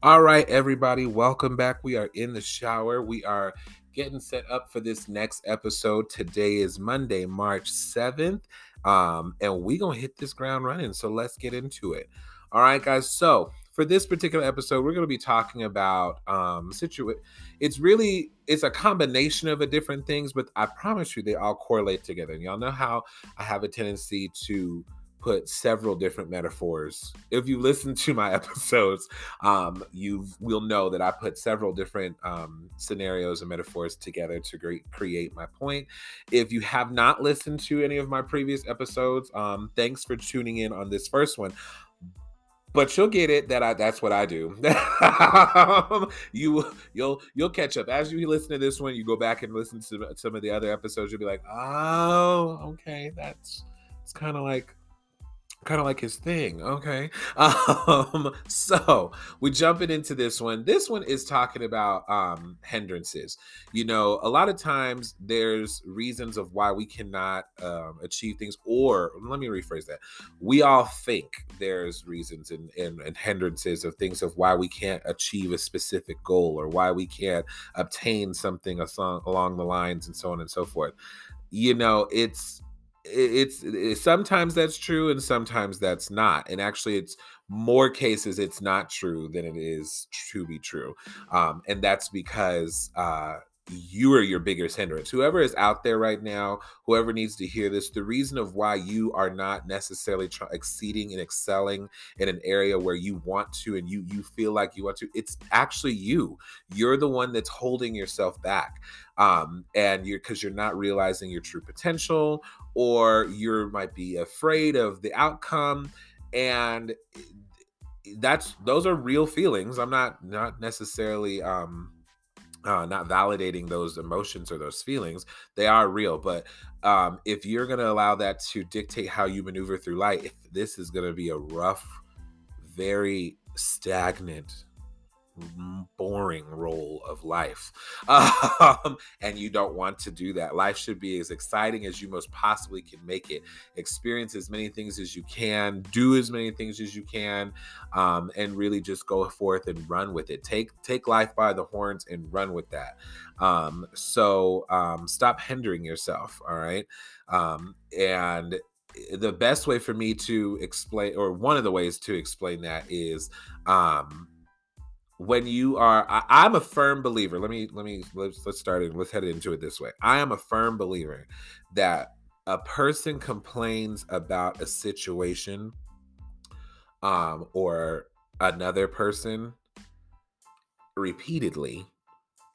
All right, everybody, welcome back. We are in the shower. We are getting set up for this next episode. Today is Monday, March 7th. Um, and we're gonna hit this ground running. So let's get into it. All right, guys. So for this particular episode, we're gonna be talking about um situation. It's really it's a combination of a different things, but I promise you they all correlate together. And y'all know how I have a tendency to put several different metaphors. If you listen to my episodes, um, you will know that I put several different um, scenarios and metaphors together to cre- create my point. If you have not listened to any of my previous episodes, um, thanks for tuning in on this first one. But you'll get it that I that's what I do. you you'll you'll catch up as you listen to this one. You go back and listen to some of the other episodes. You'll be like, oh, okay, that's it's kind of like kind of like his thing. Okay. Um, so we jumping into this one. This one is talking about um hindrances. You know, a lot of times there's reasons of why we cannot um, achieve things, or let me rephrase that. We all think there's reasons and, and, and hindrances of things of why we can't achieve a specific goal or why we can't obtain something along the lines and so on and so forth. You know, it's it's, sometimes that's true and sometimes that's not and actually it's more cases it's not true than it is to be true um, and that's because uh, you are your biggest hindrance. Whoever is out there right now, whoever needs to hear this, the reason of why you are not necessarily exceeding and excelling in an area where you want to and you you feel like you want to, it's actually you. You're the one that's holding yourself back. Um, and you're because you're not realizing your true potential, or you might be afraid of the outcome, and that's those are real feelings. I'm not not necessarily um uh, not validating those emotions or those feelings. They are real, but um, if you're going to allow that to dictate how you maneuver through life, this is going to be a rough, very stagnant boring role of life. Um, and you don't want to do that. Life should be as exciting as you most possibly can make it. Experience as many things as you can, do as many things as you can, um, and really just go forth and run with it. Take take life by the horns and run with that. Um, so um, stop hindering yourself. All right. Um, and the best way for me to explain, or one of the ways to explain that is um, when you are I, am a firm believer let me let me let's let's start it let's head into it this way i am a firm believer that a person complains about a situation um or another person repeatedly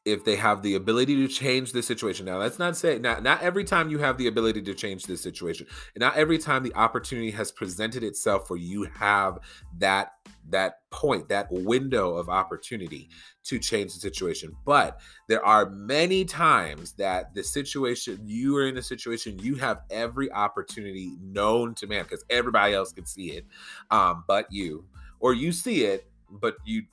if they have the ability to change the situation. Now, let's not say not not every time you have the ability to change this situation, not every time the opportunity has presented itself where you have that that point, that window of opportunity to change the situation. But there are many times that the situation you are in a situation you have every opportunity known to man because everybody else can see it, um, but you, or you see it, but you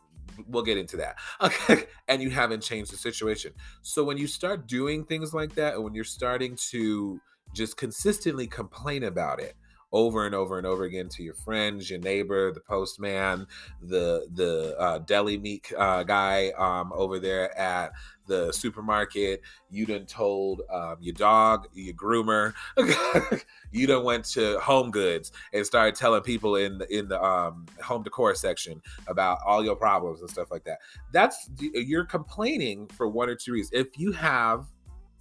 we'll get into that. Okay. And you haven't changed the situation. So when you start doing things like that, and when you're starting to just consistently complain about it, over and over and over again to your friends, your neighbor, the postman, the the uh, deli meat uh, guy um, over there at the supermarket. You done told um, your dog, your groomer. you done went to HomeGoods and started telling people in the in the um, home decor section about all your problems and stuff like that. That's you're complaining for one or two reasons. If you have,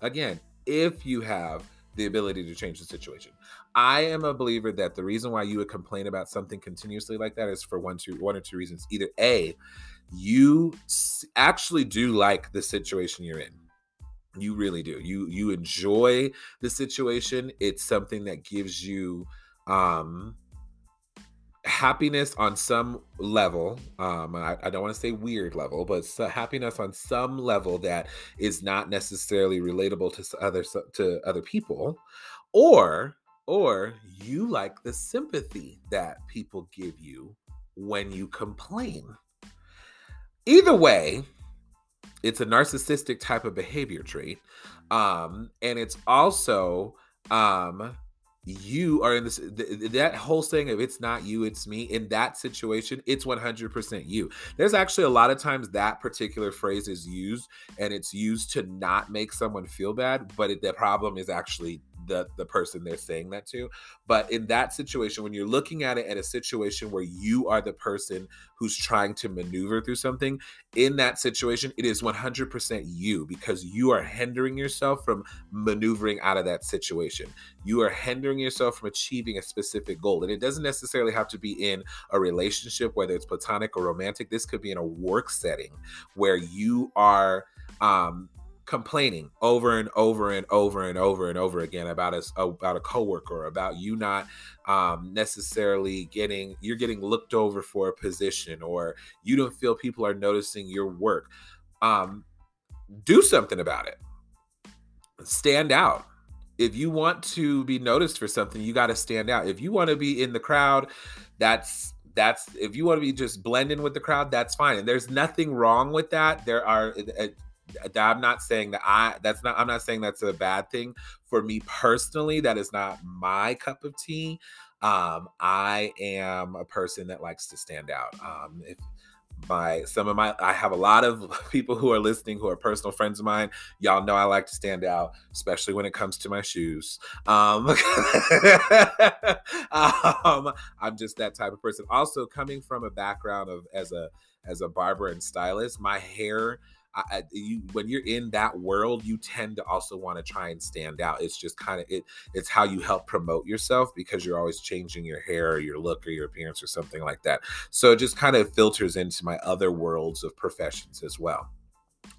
again, if you have the ability to change the situation. I am a believer that the reason why you would complain about something continuously like that is for one, two, one or two reasons. Either A, you actually do like the situation you're in. You really do. You you enjoy the situation. It's something that gives you um happiness on some level um i, I don't want to say weird level but so happiness on some level that is not necessarily relatable to other to other people or or you like the sympathy that people give you when you complain. Either way it's a narcissistic type of behavior trait um and it's also um you are in this th- that whole saying of it's not you it's me in that situation it's 100% you. There's actually a lot of times that particular phrase is used and it's used to not make someone feel bad but it, the problem is actually the the person they're saying that to. But in that situation when you're looking at it at a situation where you are the person who's trying to maneuver through something in that situation it is 100% you because you are hindering yourself from maneuvering out of that situation. You are hindering yourself from achieving a specific goal. And it doesn't necessarily have to be in a relationship whether it's platonic or romantic. This could be in a work setting where you are um complaining over and over and over and over and over again about a about a coworker, about you not um, necessarily getting you're getting looked over for a position, or you don't feel people are noticing your work. Um, do something about it. Stand out. If you want to be noticed for something, you got to stand out. If you want to be in the crowd, that's that's if you want to be just blending with the crowd that's fine and there's nothing wrong with that there are I'm not saying that I that's not I'm not saying that's a bad thing for me personally that is not my cup of tea um I am a person that likes to stand out um if my some of my I have a lot of people who are listening who are personal friends of mine. Y'all know I like to stand out, especially when it comes to my shoes. Um, um, I'm just that type of person. Also, coming from a background of as a as a barber and stylist, my hair I, you when you're in that world, you tend to also want to try and stand out. It's just kind of it. It's how you help promote yourself because you're always changing your hair, or your look, or your appearance, or something like that. So it just kind of filters into my other worlds of professions as well.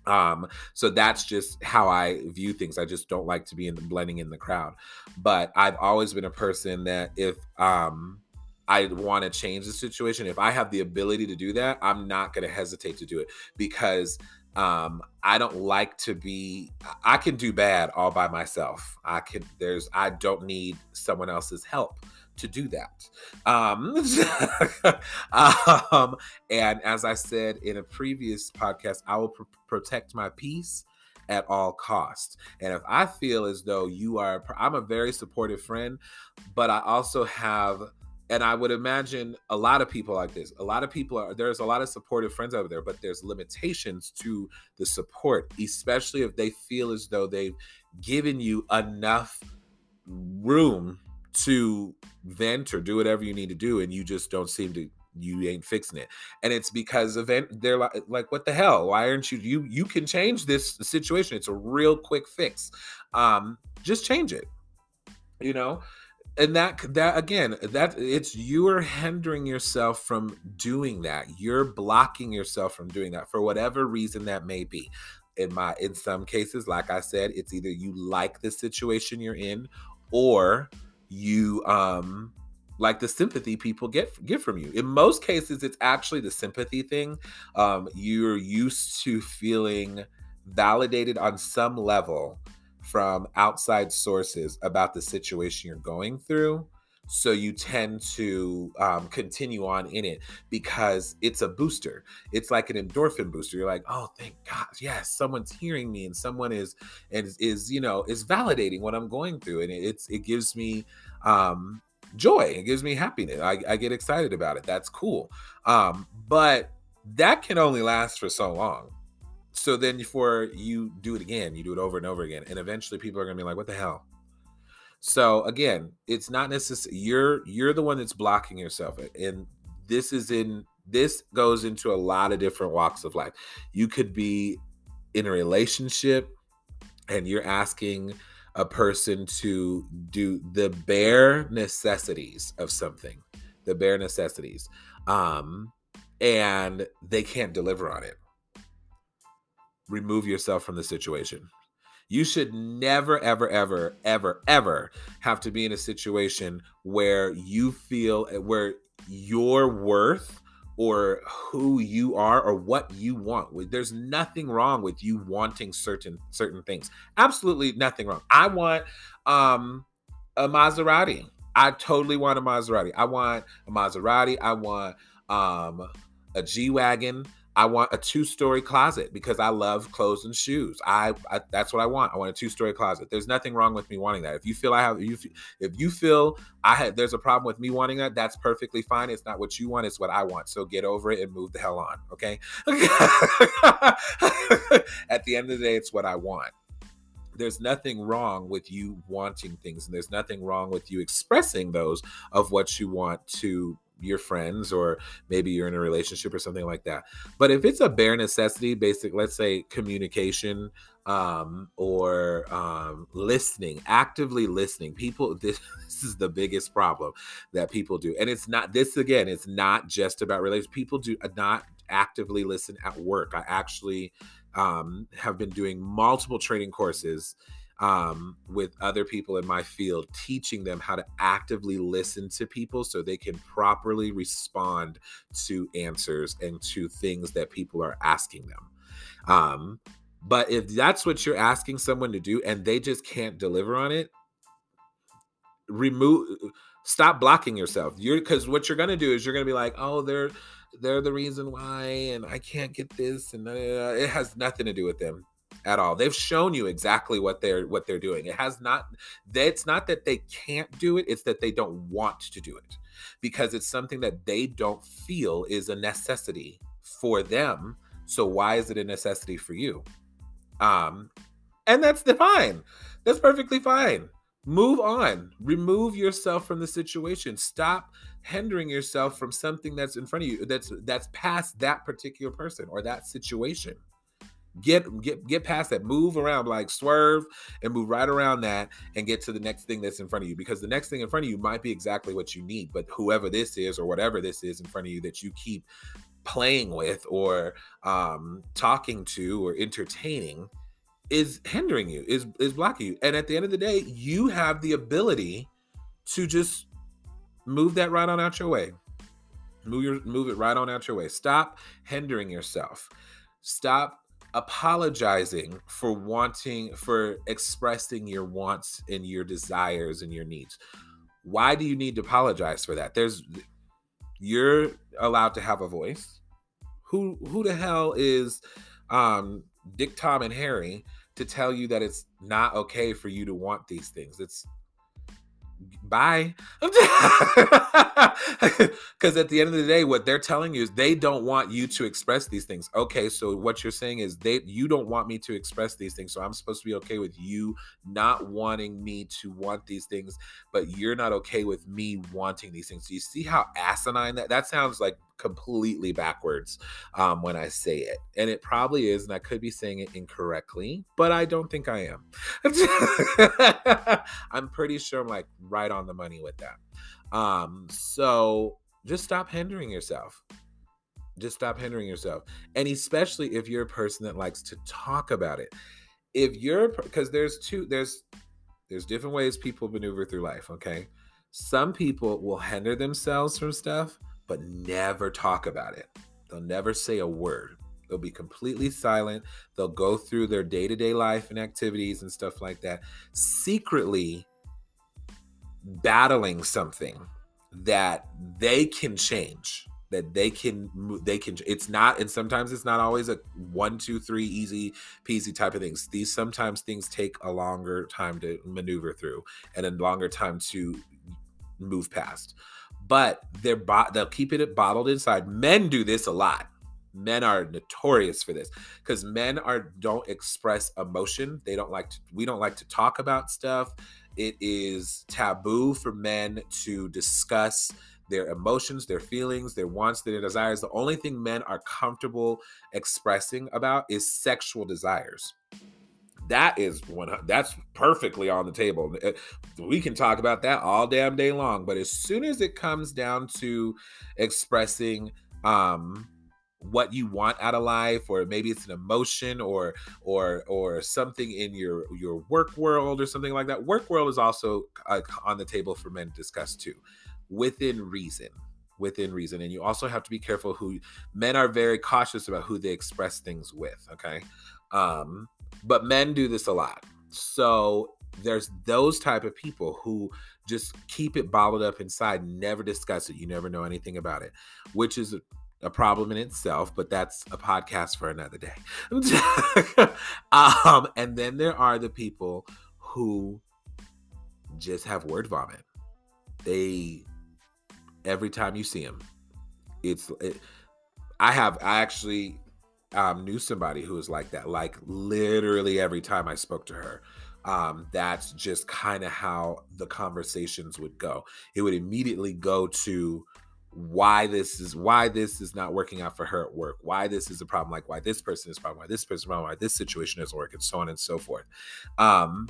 Um, so that's just how I view things. I just don't like to be in the blending in the crowd. But I've always been a person that if um I want to change the situation, if I have the ability to do that, I'm not going to hesitate to do it because um i don't like to be i can do bad all by myself i can there's i don't need someone else's help to do that um, um and as i said in a previous podcast i will pr- protect my peace at all cost. and if i feel as though you are i'm a very supportive friend but i also have and I would imagine a lot of people like this. A lot of people are there's a lot of supportive friends over there, but there's limitations to the support, especially if they feel as though they've given you enough room to vent or do whatever you need to do, and you just don't seem to you ain't fixing it. And it's because event they're like, like what the hell? Why aren't you you you can change this situation. It's a real quick fix. Um just change it you know and that that again that it's you are hindering yourself from doing that. You're blocking yourself from doing that for whatever reason that may be. In my in some cases like i said it's either you like the situation you're in or you um like the sympathy people get get from you. In most cases it's actually the sympathy thing. Um you're used to feeling validated on some level from outside sources about the situation you're going through. So you tend to um, continue on in it because it's a booster. It's like an endorphin booster. You're like, oh, thank God, yes, someone's hearing me, and someone is and is, is you know is validating what I'm going through, and it's it gives me um, joy. It gives me happiness. I, I get excited about it. That's cool. Um, but that can only last for so long so then before you do it again you do it over and over again and eventually people are going to be like what the hell? So again it's not necessary you're you're the one that's blocking yourself and this is in this goes into a lot of different walks of life. You could be in a relationship and you're asking a person to do the bare necessities of something the bare necessities um and they can't deliver on it remove yourself from the situation. You should never, ever, ever, ever, ever have to be in a situation where you feel where your worth or who you are or what you want. There's nothing wrong with you wanting certain certain things. Absolutely nothing wrong. I want um a Maserati. I totally want a Maserati. I want a Maserati. I want um a G Wagon. I want a two-story closet because I love clothes and shoes. I, I, that's what I want. I want a two-story closet. There's nothing wrong with me wanting that. If you feel I have, you if you feel I have, there's a problem with me wanting that. That's perfectly fine. It's not what you want. It's what I want. So get over it and move the hell on. Okay. At the end of the day, it's what I want there's nothing wrong with you wanting things and there's nothing wrong with you expressing those of what you want to your friends or maybe you're in a relationship or something like that. But if it's a bare necessity, basic, let's say communication um, or um, listening, actively listening, people, this, this is the biggest problem that people do. And it's not, this again, it's not just about relationships. People do not actively listen at work. I actually um, have been doing multiple training courses um, with other people in my field, teaching them how to actively listen to people so they can properly respond to answers and to things that people are asking them. Um, but if that's what you're asking someone to do and they just can't deliver on it, remove stop blocking yourself. You're because what you're gonna do is you're gonna be like oh they're they're the reason why and i can't get this and it has nothing to do with them at all. They've shown you exactly what they're what they're doing. It has not it's not that they can't do it, it's that they don't want to do it. Because it's something that they don't feel is a necessity for them. So why is it a necessity for you? Um and that's fine. That's perfectly fine. Move on. Remove yourself from the situation. Stop hindering yourself from something that's in front of you that's that's past that particular person or that situation get get get past that move around like swerve and move right around that and get to the next thing that's in front of you because the next thing in front of you might be exactly what you need but whoever this is or whatever this is in front of you that you keep playing with or um talking to or entertaining is hindering you is is blocking you. And at the end of the day you have the ability to just move that right on out your way. Move your move it right on out your way. Stop hindering yourself. Stop apologizing for wanting for expressing your wants and your desires and your needs. Why do you need to apologize for that? There's you're allowed to have a voice. Who who the hell is um dick tom and harry to tell you that it's not okay for you to want these things? It's bye. Because at the end of the day, what they're telling you is they don't want you to express these things. Okay, so what you're saying is they you don't want me to express these things, so I'm supposed to be okay with you not wanting me to want these things, but you're not okay with me wanting these things. Do you see how asinine that that sounds like completely backwards um, when I say it. And it probably is, and I could be saying it incorrectly, but I don't think I am. I'm pretty sure I'm like right on the money with that. Um, so just stop hindering yourself. Just stop hindering yourself. And especially if you're a person that likes to talk about it. If you're because there's two, there's there's different ways people maneuver through life, okay? Some people will hinder themselves from stuff but never talk about it. They'll never say a word. They'll be completely silent. They'll go through their day to day life and activities and stuff like that, secretly battling something that they can change that they can they can it's not and sometimes it's not always a one two three easy peasy type of things these sometimes things take a longer time to maneuver through and a longer time to move past but they're bo- they'll keep it bottled inside. Men do this a lot. Men are notorious for this because men are don't express emotion. They don't like to. We don't like to talk about stuff. It is taboo for men to discuss their emotions, their feelings, their wants, their desires. The only thing men are comfortable expressing about is sexual desires that is one that's perfectly on the table uh, we can talk about that all damn day long but as soon as it comes down to expressing um what you want out of life or maybe it's an emotion or or or something in your your work world or something like that work world is also uh, on the table for men to discuss too within reason within reason and you also have to be careful who men are very cautious about who they express things with okay um but men do this a lot. So there's those type of people who just keep it bottled up inside, never discuss it. You never know anything about it, which is a problem in itself, but that's a podcast for another day. um, and then there are the people who just have word vomit. They every time you see them, it's. It, I have I actually um, knew somebody who was like that. Like literally every time I spoke to her, um, that's just kind of how the conversations would go. It would immediately go to why this is why this is not working out for her at work, why this is a problem, like why this person is a problem, why this person is problem, why this situation is working, so on and so forth. Um,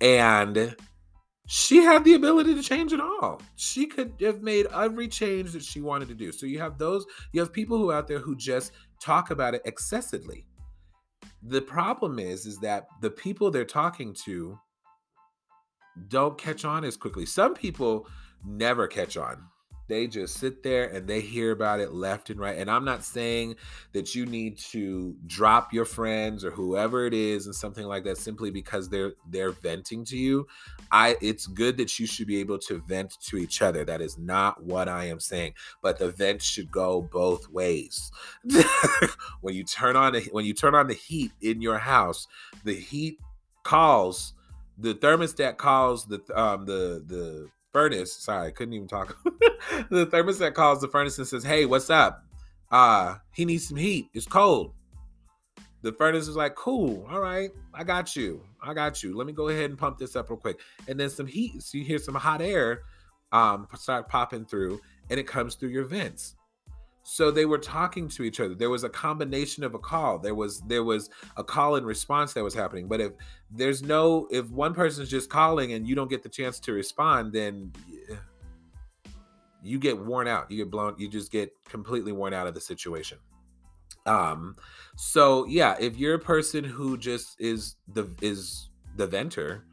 and she had the ability to change it all. She could have made every change that she wanted to do. So you have those, you have people who out there who just talk about it excessively. The problem is, is that the people they're talking to don't catch on as quickly. Some people never catch on they just sit there and they hear about it left and right. And I'm not saying that you need to drop your friends or whoever it is and something like that simply because they're they're venting to you. I it's good that you should be able to vent to each other. That is not what I am saying. But the vent should go both ways. when you turn on the when you turn on the heat in your house, the heat calls the thermostat calls the um the the furnace. Sorry, couldn't even talk. the thermostat calls the furnace and says, "Hey, what's up? Uh, he needs some heat. It's cold." The furnace is like, "Cool, all right, I got you. I got you. Let me go ahead and pump this up real quick." And then some heat, so you hear some hot air, um, start popping through, and it comes through your vents. So they were talking to each other. There was a combination of a call. There was there was a call and response that was happening. But if there's no if one person's just calling and you don't get the chance to respond, then you get worn out. You get blown. You just get completely worn out of the situation. Um. So yeah, if you're a person who just is the is the venter,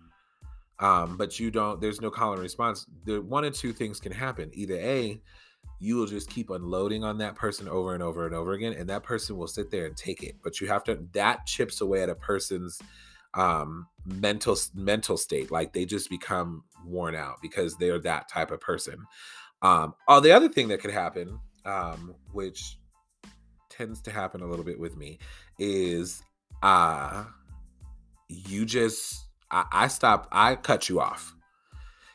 um, but you don't. There's no call and response. The one of two things can happen. Either a you will just keep unloading on that person over and over and over again and that person will sit there and take it. But you have to that chips away at a person's um mental mental state like they just become worn out because they're that type of person. Um oh the other thing that could happen um which tends to happen a little bit with me is uh you just I, I stop i cut you off.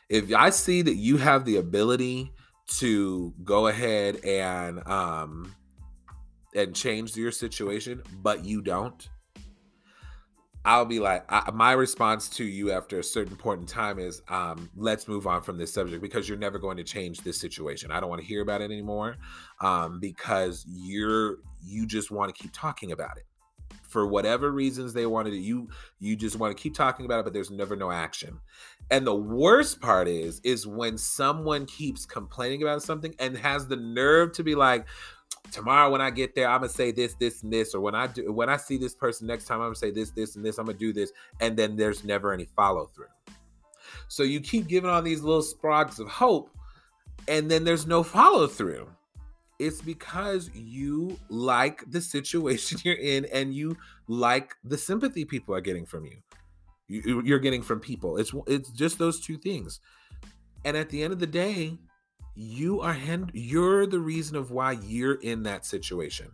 If i see that you have the ability to go ahead and um and change your situation, but you don't, I'll be like, I, my response to you after a certain point in time is, um, let's move on from this subject because you're never going to change this situation. I don't want to hear about it anymore, um, because you're you just want to keep talking about it for whatever reasons they wanted to you you just want to keep talking about it but there's never no action. And the worst part is is when someone keeps complaining about something and has the nerve to be like tomorrow when i get there i'm gonna say this this and this or when i do when i see this person next time i'm gonna say this this and this i'm gonna do this and then there's never any follow through so you keep giving all these little sparks of hope and then there's no follow through it's because you like the situation you're in and you like the sympathy people are getting from you. you are getting from people. It's it's just those two things. And at the end of the day, you are hand, you're the reason of why you're in that situation.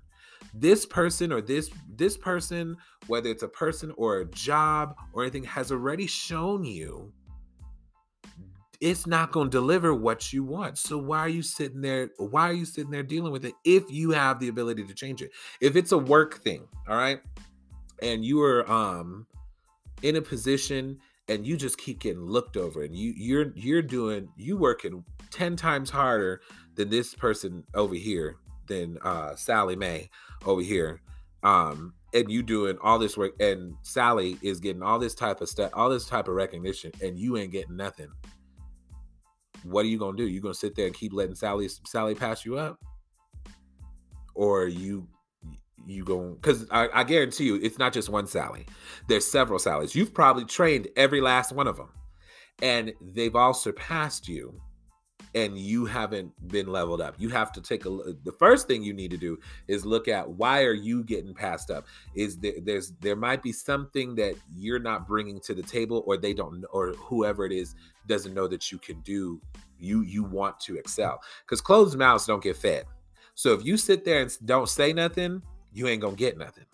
This person or this this person, whether it's a person or a job or anything, has already shown you it's not going to deliver what you want. So why are you sitting there? Why are you sitting there dealing with it if you have the ability to change it? If it's a work thing, all right, and you are um in a position and you just keep getting looked over and you you're you're doing you working 10 times harder than this person over here than uh Sally Mae over here um and you doing all this work and Sally is getting all this type of stuff all this type of recognition and you ain't getting nothing what are you gonna do? You gonna sit there and keep letting Sally Sally pass you up, or you you going because I, I guarantee you it's not just one Sally. There's several Sallys. You've probably trained every last one of them, and they've all surpassed you and you haven't been leveled up. You have to take a the first thing you need to do is look at why are you getting passed up? Is there there's there might be something that you're not bringing to the table or they don't or whoever it is doesn't know that you can do. You you want to excel cuz closed mouths don't get fed. So if you sit there and don't say nothing, you ain't gonna get nothing.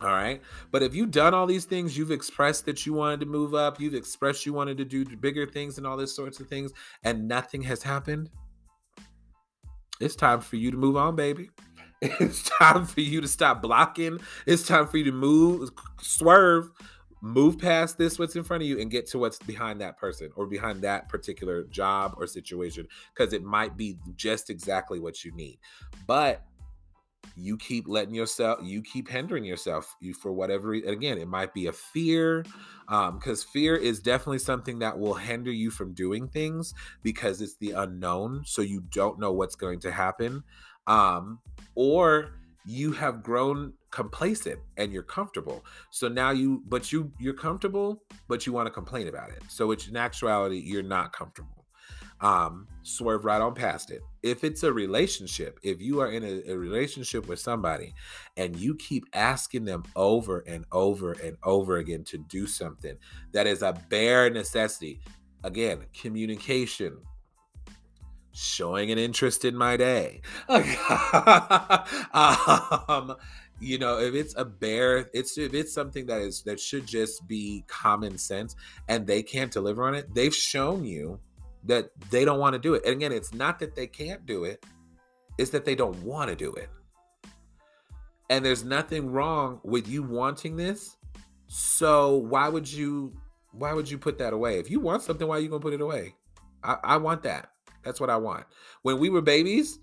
All right. But if you've done all these things, you've expressed that you wanted to move up, you've expressed you wanted to do bigger things and all this sorts of things, and nothing has happened, it's time for you to move on, baby. It's time for you to stop blocking. It's time for you to move, swerve, move past this, what's in front of you, and get to what's behind that person or behind that particular job or situation, because it might be just exactly what you need. But you keep letting yourself you keep hindering yourself you for whatever and again it might be a fear um because fear is definitely something that will hinder you from doing things because it's the unknown so you don't know what's going to happen um or you have grown complacent and you're comfortable. So now you but you you're comfortable but you want to complain about it. So it's in actuality you're not comfortable. Um, swerve right on past it. If it's a relationship, if you are in a, a, relationship with somebody and you keep asking them over and over and over again to do something that is a bare necessity, again, communication, showing an interest in my day. um, you know if it's a bare it's if it's something that is that should just be common sense and they can't deliver on it they've shown you that they don't want to do it. And again, it's not that they can't do it, it's that they don't want to do it. And there's nothing wrong with you wanting this. So why would you why would you put that away? If you want something, why are you gonna put it away? I, I want that. That's what I want. When we were babies,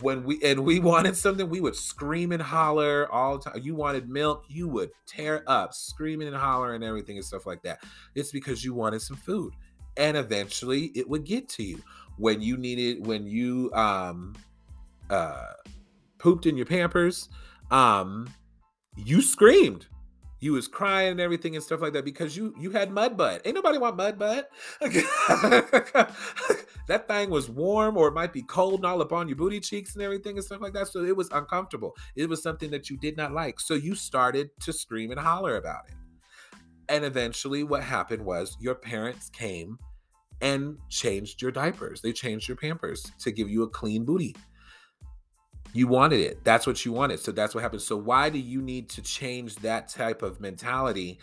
when we and we wanted something, we would scream and holler all the time. You wanted milk, you would tear up, screaming and holler and everything and stuff like that. It's because you wanted some food and eventually it would get to you. When you needed when you um uh pooped in your pampers um you screamed. You was crying and everything and stuff like that because you you had mud butt. Ain't nobody want mud butt. That thing was warm or it might be cold and all up on your booty cheeks and everything and stuff like that. So it was uncomfortable. It was something that you did not like. So you started to scream and holler about it. And eventually what happened was your parents came and changed your diapers. They changed your pampers to give you a clean booty. You wanted it. That's what you wanted. So that's what happened. So why do you need to change that type of mentality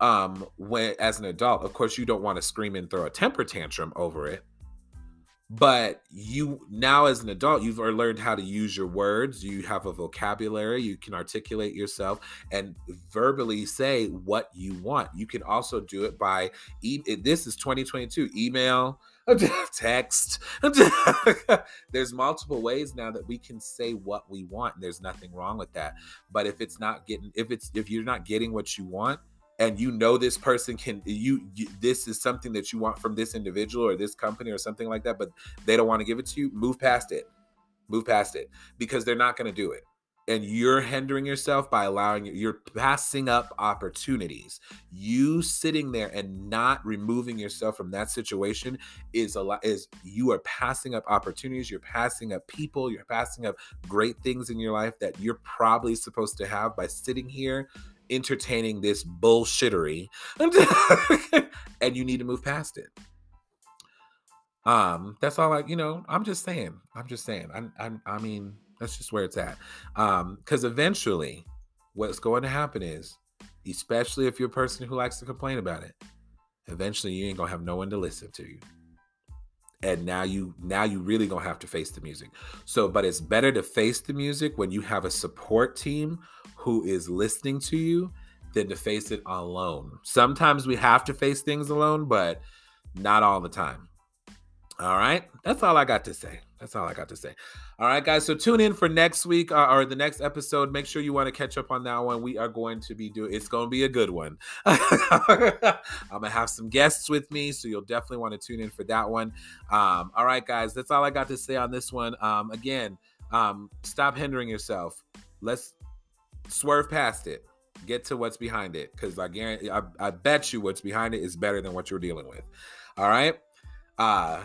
um when as an adult? Of course you don't want to scream and throw a temper tantrum over it but you now as an adult you've learned how to use your words. You have a vocabulary. You can articulate yourself and verbally say what you want. You can also do it by e- eh, this is 2022 email text. There's multiple ways now that we can say what we want there's nothing wrong with that. But if it's not getting if it's if you're not getting what you want and you know this person can you, you, this is something that you want from this individual or this company or something like that but they don't want to give it to you move past it. Move past it because they're not going to do it. And you're hindering yourself by allowing you're passing up opportunities. You sitting there and not removing yourself from that situation is a lot is you are passing up opportunities you're passing up people you're passing up great things in your life that you're probably supposed to have by sitting here entertaining this bullshittery and you need to move past it. Um that's all i you know i'm just saying i'm just saying i'm, I'm i mean that's just where it's at. Um because eventually what's going to happen is especially if you're a person who likes to complain about it eventually you ain't gonna have no one to listen to you. And now you now you really gonna have to face the music. So but it's better to face the music when you have a support team who is listening to you than to face it alone sometimes we have to face things alone but not all the time all right that's all i got to say that's all I got to say. All right, guys. So tune in for next week uh, or the next episode. Make sure you want to catch up on that one. We are going to be doing. It's going to be a good one. I'm gonna have some guests with me, so you'll definitely want to tune in for that one. Um, all right, guys. That's all I got to say on this one. Um, again, um, stop hindering yourself. Let's swerve past it. Get to what's behind it, because I guarantee, I, I bet you what's behind it is better than what you're dealing with. All right. Uh,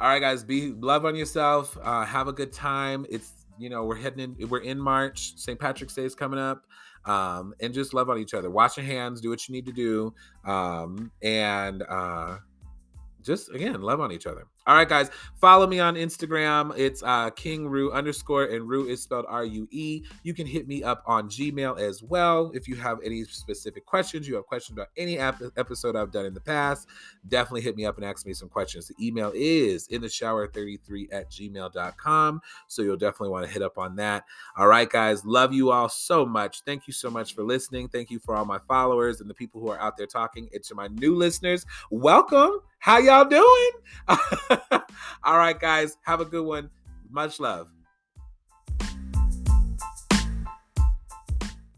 all right, guys, be love on yourself. Uh, have a good time. It's you know we're heading in. We're in March. St. Patrick's Day is coming up, um, and just love on each other. Wash your hands. Do what you need to do, um, and uh, just again love on each other all right guys follow me on instagram. It's uh king rue underscore and rue is spelled r-u-e you can hit me up on gmail as well if you have any specific questions. You have questions about any ap- episode i've done in the past definitely hit me up and ask me some questions. The email is in the shower 33 at gmail.com so you'll definitely want to hit up on that. All right guys love you all so much. Thank you so much for listening. Thank you for all my followers and the people who are out there talking. And to my new listeners welcome how y'all doing? All right, guys, have a good one. Much love.